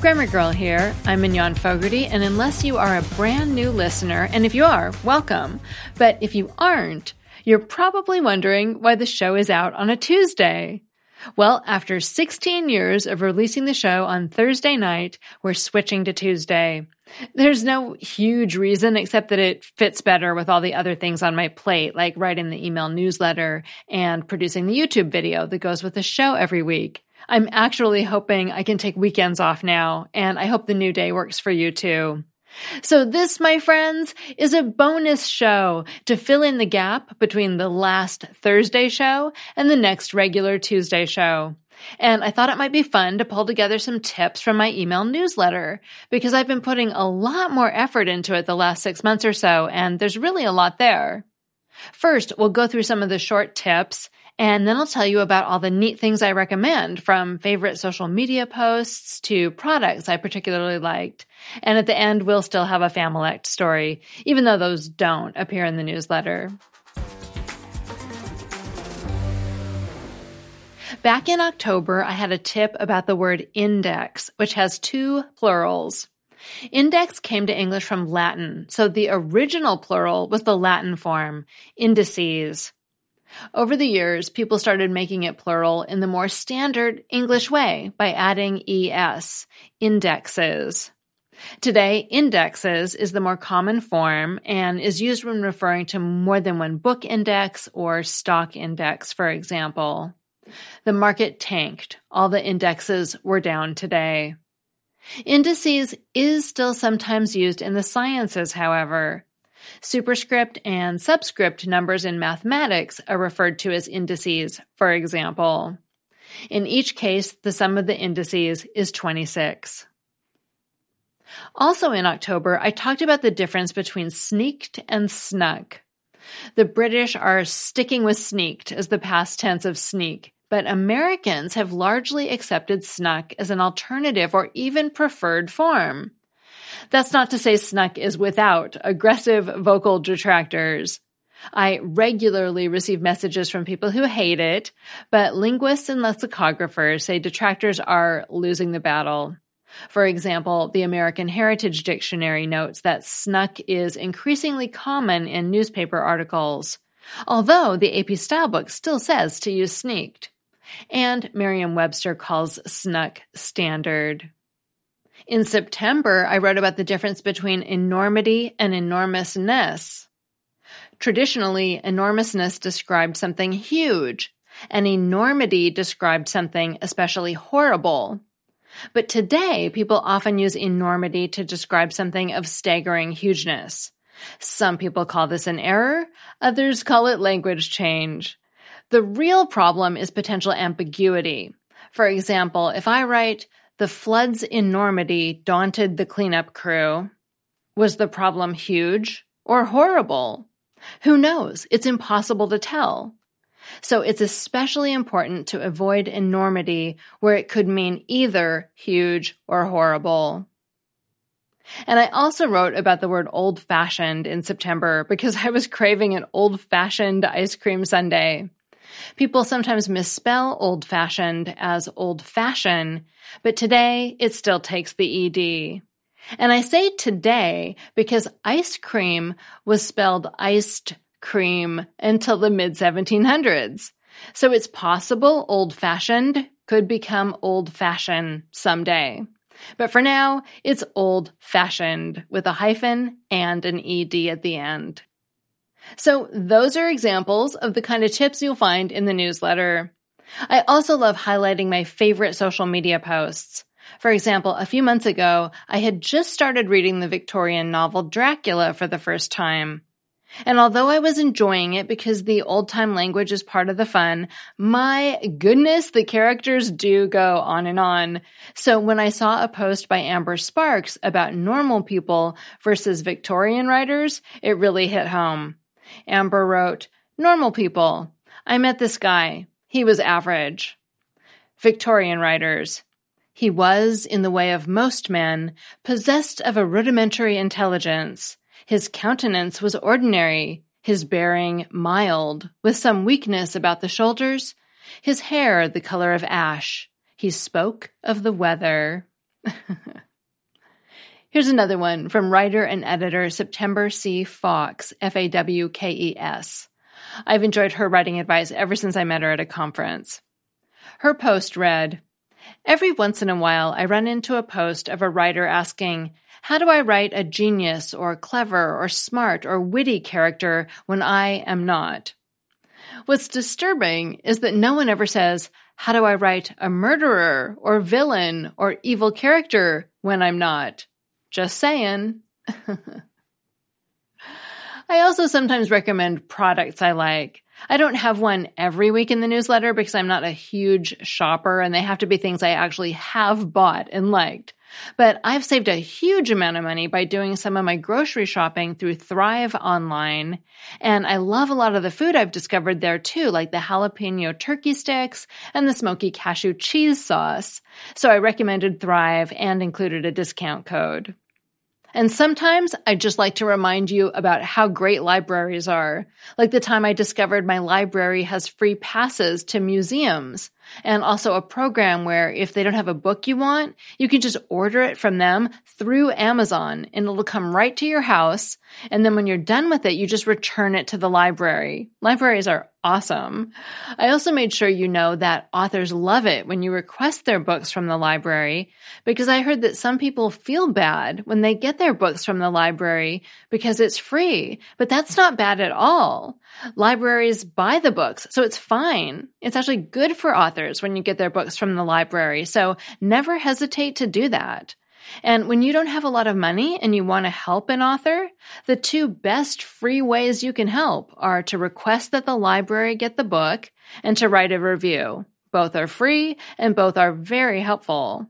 Grammar Girl here. I'm Mignon Fogarty, and unless you are a brand new listener, and if you are, welcome. But if you aren't, you're probably wondering why the show is out on a Tuesday. Well, after 16 years of releasing the show on Thursday night, we're switching to Tuesday. There's no huge reason except that it fits better with all the other things on my plate, like writing the email newsletter and producing the YouTube video that goes with the show every week. I'm actually hoping I can take weekends off now, and I hope the new day works for you too. So this, my friends, is a bonus show to fill in the gap between the last Thursday show and the next regular Tuesday show. And I thought it might be fun to pull together some tips from my email newsletter because I've been putting a lot more effort into it the last six months or so, and there's really a lot there. First, we'll go through some of the short tips and then I'll tell you about all the neat things I recommend from favorite social media posts to products I particularly liked. And at the end, we'll still have a Familect story, even though those don't appear in the newsletter. Back in October, I had a tip about the word index, which has two plurals. Index came to English from Latin, so the original plural was the Latin form, indices. Over the years, people started making it plural in the more standard English way by adding es, indexes. Today, indexes is the more common form and is used when referring to more than one book index or stock index, for example. The market tanked. All the indexes were down today. Indices is still sometimes used in the sciences, however. Superscript and subscript numbers in mathematics are referred to as indices, for example. In each case, the sum of the indices is 26. Also in October, I talked about the difference between sneaked and snuck. The British are sticking with sneaked as the past tense of sneak, but Americans have largely accepted snuck as an alternative or even preferred form. That's not to say Snuck is without aggressive vocal detractors. I regularly receive messages from people who hate it, but linguists and lexicographers say detractors are losing the battle. For example, the American Heritage Dictionary notes that snuck is increasingly common in newspaper articles, although the AP Stylebook still says to use sneaked. And Merriam Webster calls snuck standard. In September, I wrote about the difference between enormity and enormousness. Traditionally, enormousness described something huge, and enormity described something especially horrible. But today, people often use enormity to describe something of staggering hugeness. Some people call this an error, others call it language change. The real problem is potential ambiguity. For example, if I write, the flood's enormity daunted the cleanup crew. Was the problem huge or horrible? Who knows? It's impossible to tell. So it's especially important to avoid enormity where it could mean either huge or horrible. And I also wrote about the word old fashioned in September because I was craving an old fashioned ice cream sundae. People sometimes misspell old fashioned as old fashion, but today it still takes the ED. And I say today because ice cream was spelled iced cream until the mid 1700s. So it's possible old fashioned could become old fashioned someday. But for now, it's old fashioned with a hyphen and an ED at the end. So those are examples of the kind of tips you'll find in the newsletter. I also love highlighting my favorite social media posts. For example, a few months ago, I had just started reading the Victorian novel Dracula for the first time. And although I was enjoying it because the old time language is part of the fun, my goodness, the characters do go on and on. So when I saw a post by Amber Sparks about normal people versus Victorian writers, it really hit home. Amber wrote, Normal people. I met this guy. He was average. Victorian writers. He was, in the way of most men, possessed of a rudimentary intelligence his countenance was ordinary, his bearing mild, with some weakness about the shoulders, his hair the color of ash. He spoke of the weather. Here's another one from writer and editor September C. Fawkes, F A W K E S. I've enjoyed her writing advice ever since I met her at a conference. Her post read, Every once in a while, I run into a post of a writer asking, how do I write a genius or clever or smart or witty character when I am not? What's disturbing is that no one ever says, how do I write a murderer or villain or evil character when I'm not? Just saying. I also sometimes recommend products I like. I don't have one every week in the newsletter because I'm not a huge shopper and they have to be things I actually have bought and liked. But I've saved a huge amount of money by doing some of my grocery shopping through Thrive Online. And I love a lot of the food I've discovered there too, like the jalapeno turkey sticks and the smoky cashew cheese sauce. So I recommended Thrive and included a discount code. And sometimes I just like to remind you about how great libraries are. Like the time I discovered my library has free passes to museums and also a program where if they don't have a book you want, you can just order it from them through Amazon and it'll come right to your house. And then when you're done with it, you just return it to the library. Libraries are awesome. I also made sure you know that authors love it when you request their books from the library because I heard that some people feel bad when they get their books from the library because it's free, but that's not bad at all. Libraries buy the books, so it's fine. It's actually good for authors when you get their books from the library, so never hesitate to do that. And when you don't have a lot of money and you want to help an author, the two best free ways you can help are to request that the library get the book and to write a review. Both are free and both are very helpful.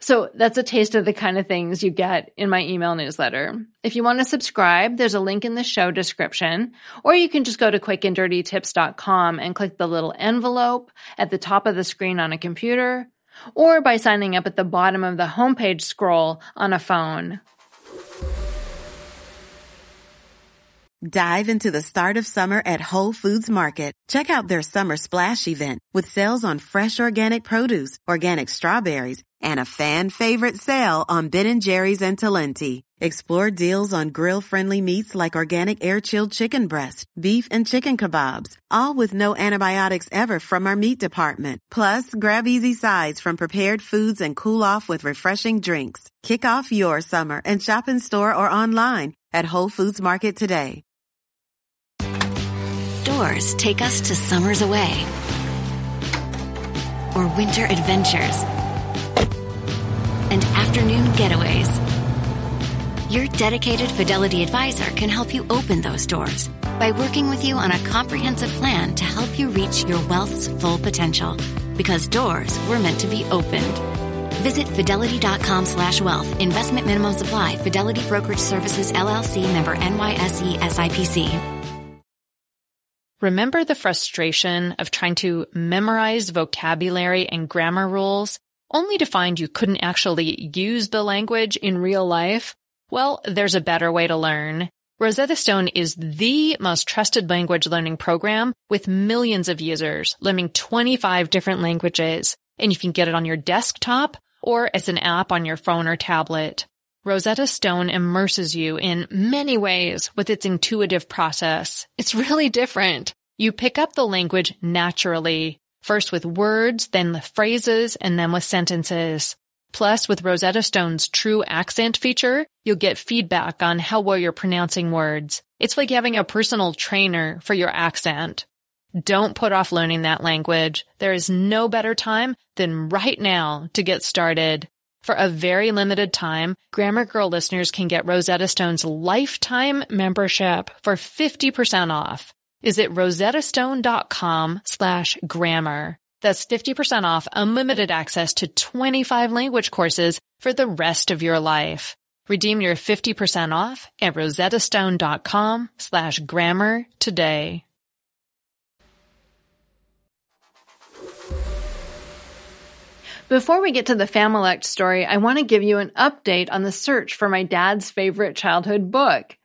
So that's a taste of the kind of things you get in my email newsletter. If you want to subscribe, there's a link in the show description, or you can just go to quickanddirtytips.com and click the little envelope at the top of the screen on a computer, or by signing up at the bottom of the homepage scroll on a phone. Dive into the start of summer at Whole Foods Market. Check out their summer splash event with sales on fresh organic produce, organic strawberries, and a fan favorite sale on Ben & Jerry's and Talenti. Explore deals on grill-friendly meats like organic air-chilled chicken breast, beef and chicken kebabs, all with no antibiotics ever from our meat department. Plus, grab easy sides from prepared foods and cool off with refreshing drinks. Kick off your summer and shop in store or online at Whole Foods Market today. Doors take us to summers away or winter adventures and afternoon getaways. Your dedicated Fidelity advisor can help you open those doors by working with you on a comprehensive plan to help you reach your wealth's full potential. Because doors were meant to be opened. Visit fidelity.com slash wealth. Investment minimum supply. Fidelity Brokerage Services LLC member NYSE SIPC. Remember the frustration of trying to memorize vocabulary and grammar rules only to find you couldn't actually use the language in real life? Well, there's a better way to learn. Rosetta Stone is the most trusted language learning program with millions of users learning 25 different languages. And you can get it on your desktop or as an app on your phone or tablet. Rosetta Stone immerses you in many ways with its intuitive process. It's really different. You pick up the language naturally, first with words, then with phrases, and then with sentences. Plus, with Rosetta Stone's true accent feature, you'll get feedback on how well you're pronouncing words. It's like having a personal trainer for your accent. Don't put off learning that language. There is no better time than right now to get started. For a very limited time, Grammar Girl listeners can get Rosetta Stone's lifetime membership for 50% off. Visit rosettastone.com slash grammar. That's 50% off unlimited access to 25 language courses for the rest of your life. Redeem your 50% off at rosettastone.com slash grammar today. Before we get to the Familect story, I want to give you an update on the search for my dad's favorite childhood book.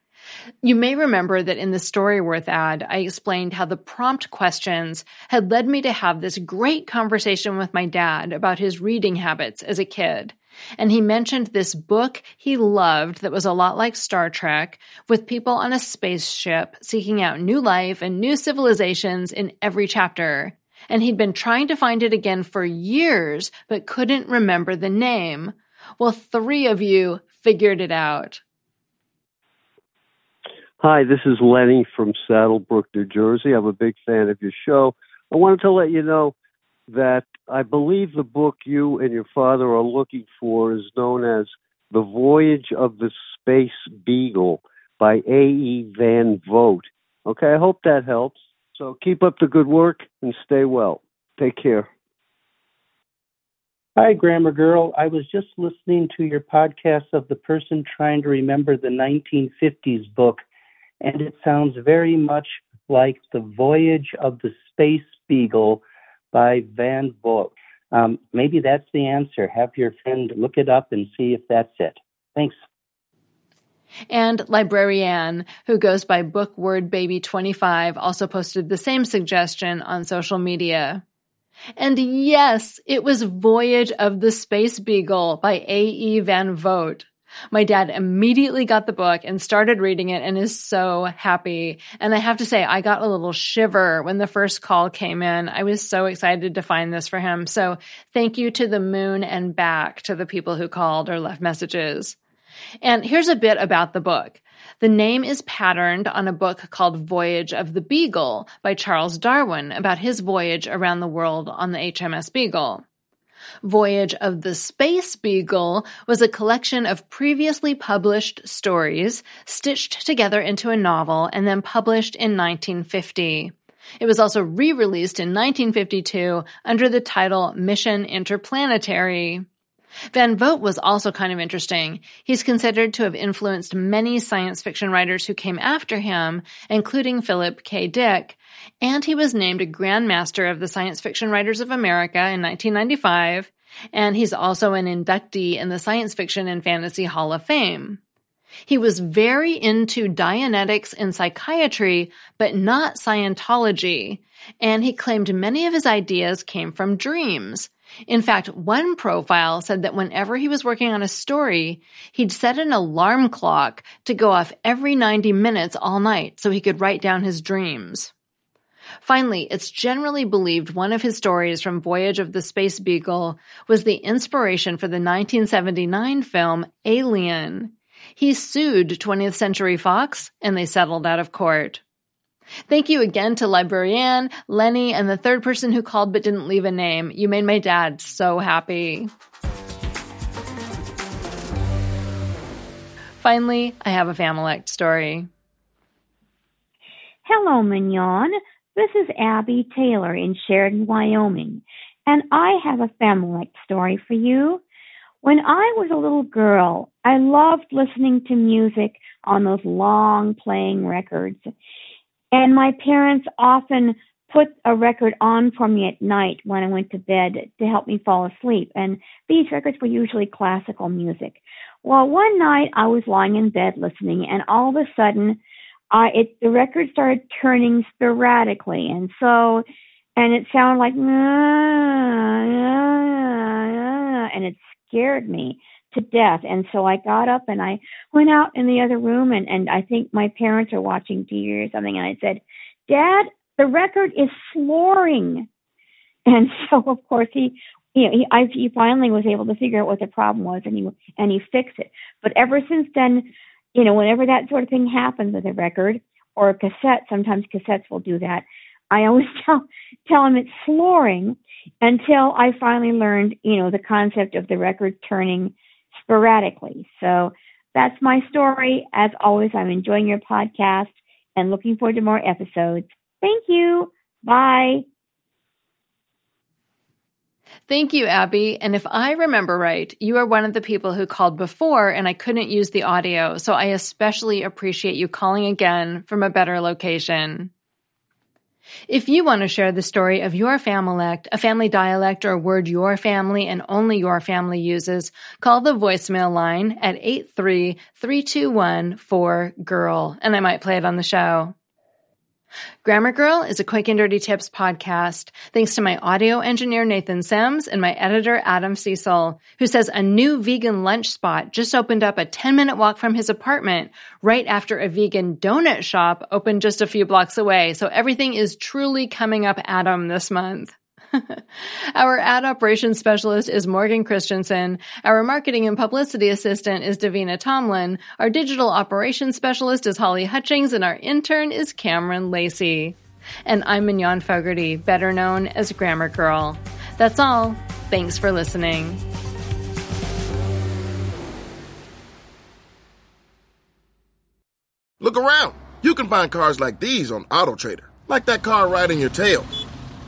You may remember that in the Storyworth ad, I explained how the prompt questions had led me to have this great conversation with my dad about his reading habits as a kid. And he mentioned this book he loved that was a lot like Star Trek, with people on a spaceship seeking out new life and new civilizations in every chapter and he'd been trying to find it again for years, but couldn't remember the name. Well, three of you figured it out. Hi, this is Lenny from Saddlebrook, New Jersey. I'm a big fan of your show. I wanted to let you know that I believe the book you and your father are looking for is known as The Voyage of the Space Beagle by A.E. Van Vogt. Okay, I hope that helps. So keep up the good work and stay well. Take care. Hi, Grammar Girl. I was just listening to your podcast of the person trying to remember the 1950s book, and it sounds very much like The Voyage of the Space Beagle by Van Vogt. Um, maybe that's the answer. Have your friend look it up and see if that's it. Thanks and Librarian, who goes by BookWordBaby25, also posted the same suggestion on social media. And yes, it was Voyage of the Space Beagle by A.E. Van Vogt. My dad immediately got the book and started reading it and is so happy. And I have to say, I got a little shiver when the first call came in. I was so excited to find this for him. So thank you to the moon and back to the people who called or left messages. And here's a bit about the book. The name is patterned on a book called Voyage of the Beagle by Charles Darwin about his voyage around the world on the HMS Beagle. Voyage of the Space Beagle was a collection of previously published stories stitched together into a novel and then published in 1950. It was also re-released in 1952 under the title Mission Interplanetary. Van Vogt was also kind of interesting. He's considered to have influenced many science fiction writers who came after him, including Philip K. Dick, and he was named a Grand Master of the Science Fiction Writers of America in 1995, and he's also an inductee in the Science Fiction and Fantasy Hall of Fame. He was very into Dianetics and psychiatry, but not Scientology, and he claimed many of his ideas came from dreams. In fact, one profile said that whenever he was working on a story, he'd set an alarm clock to go off every 90 minutes all night so he could write down his dreams. Finally, it's generally believed one of his stories from Voyage of the Space Beagle was the inspiration for the 1979 film Alien. He sued 20th Century Fox and they settled out of court. Thank you again to Librarian, Lenny, and the third person who called but didn't leave a name. You made my dad so happy. Finally, I have a Familect story. Hello, Mignon. This is Abby Taylor in Sheridan, Wyoming, and I have a Familect story for you. When I was a little girl, I loved listening to music on those long playing records. And my parents often put a record on for me at night when I went to bed to help me fall asleep. And these records were usually classical music. Well, one night I was lying in bed listening, and all of a sudden, I it the record started turning sporadically, and so, and it sounded like, and it scared me to death. And so I got up and I went out in the other room and, and I think my parents are watching TV or something. And I said, Dad, the record is flooring. And so, of course, he, you know, he, I, he finally was able to figure out what the problem was and he, and he fixed it. But ever since then, you know, whenever that sort of thing happens with a record or a cassette, sometimes cassettes will do that. I always tell, tell him it's flooring until I finally learned, you know, the concept of the record turning sporadically. So that's my story. As always, I'm enjoying your podcast and looking forward to more episodes. Thank you. Bye. Thank you, Abby. And if I remember right, you are one of the people who called before and I couldn't use the audio. So I especially appreciate you calling again from a better location. If you want to share the story of your familect, a family dialect, or a word your family and only your family uses, call the voicemail line at 83321-4GIRL, and I might play it on the show. Grammar Girl is a quick and dirty tips podcast. Thanks to my audio engineer, Nathan Semes, and my editor, Adam Cecil, who says a new vegan lunch spot just opened up a 10 minute walk from his apartment right after a vegan donut shop opened just a few blocks away. So everything is truly coming up Adam this month. Our ad operations specialist is Morgan Christensen. Our marketing and publicity assistant is Davina Tomlin. Our digital operations specialist is Holly Hutchings, and our intern is Cameron Lacey. And I'm Mignon Fogarty, better known as Grammar Girl. That's all. Thanks for listening. Look around. You can find cars like these on AutoTrader, like that car riding your tail.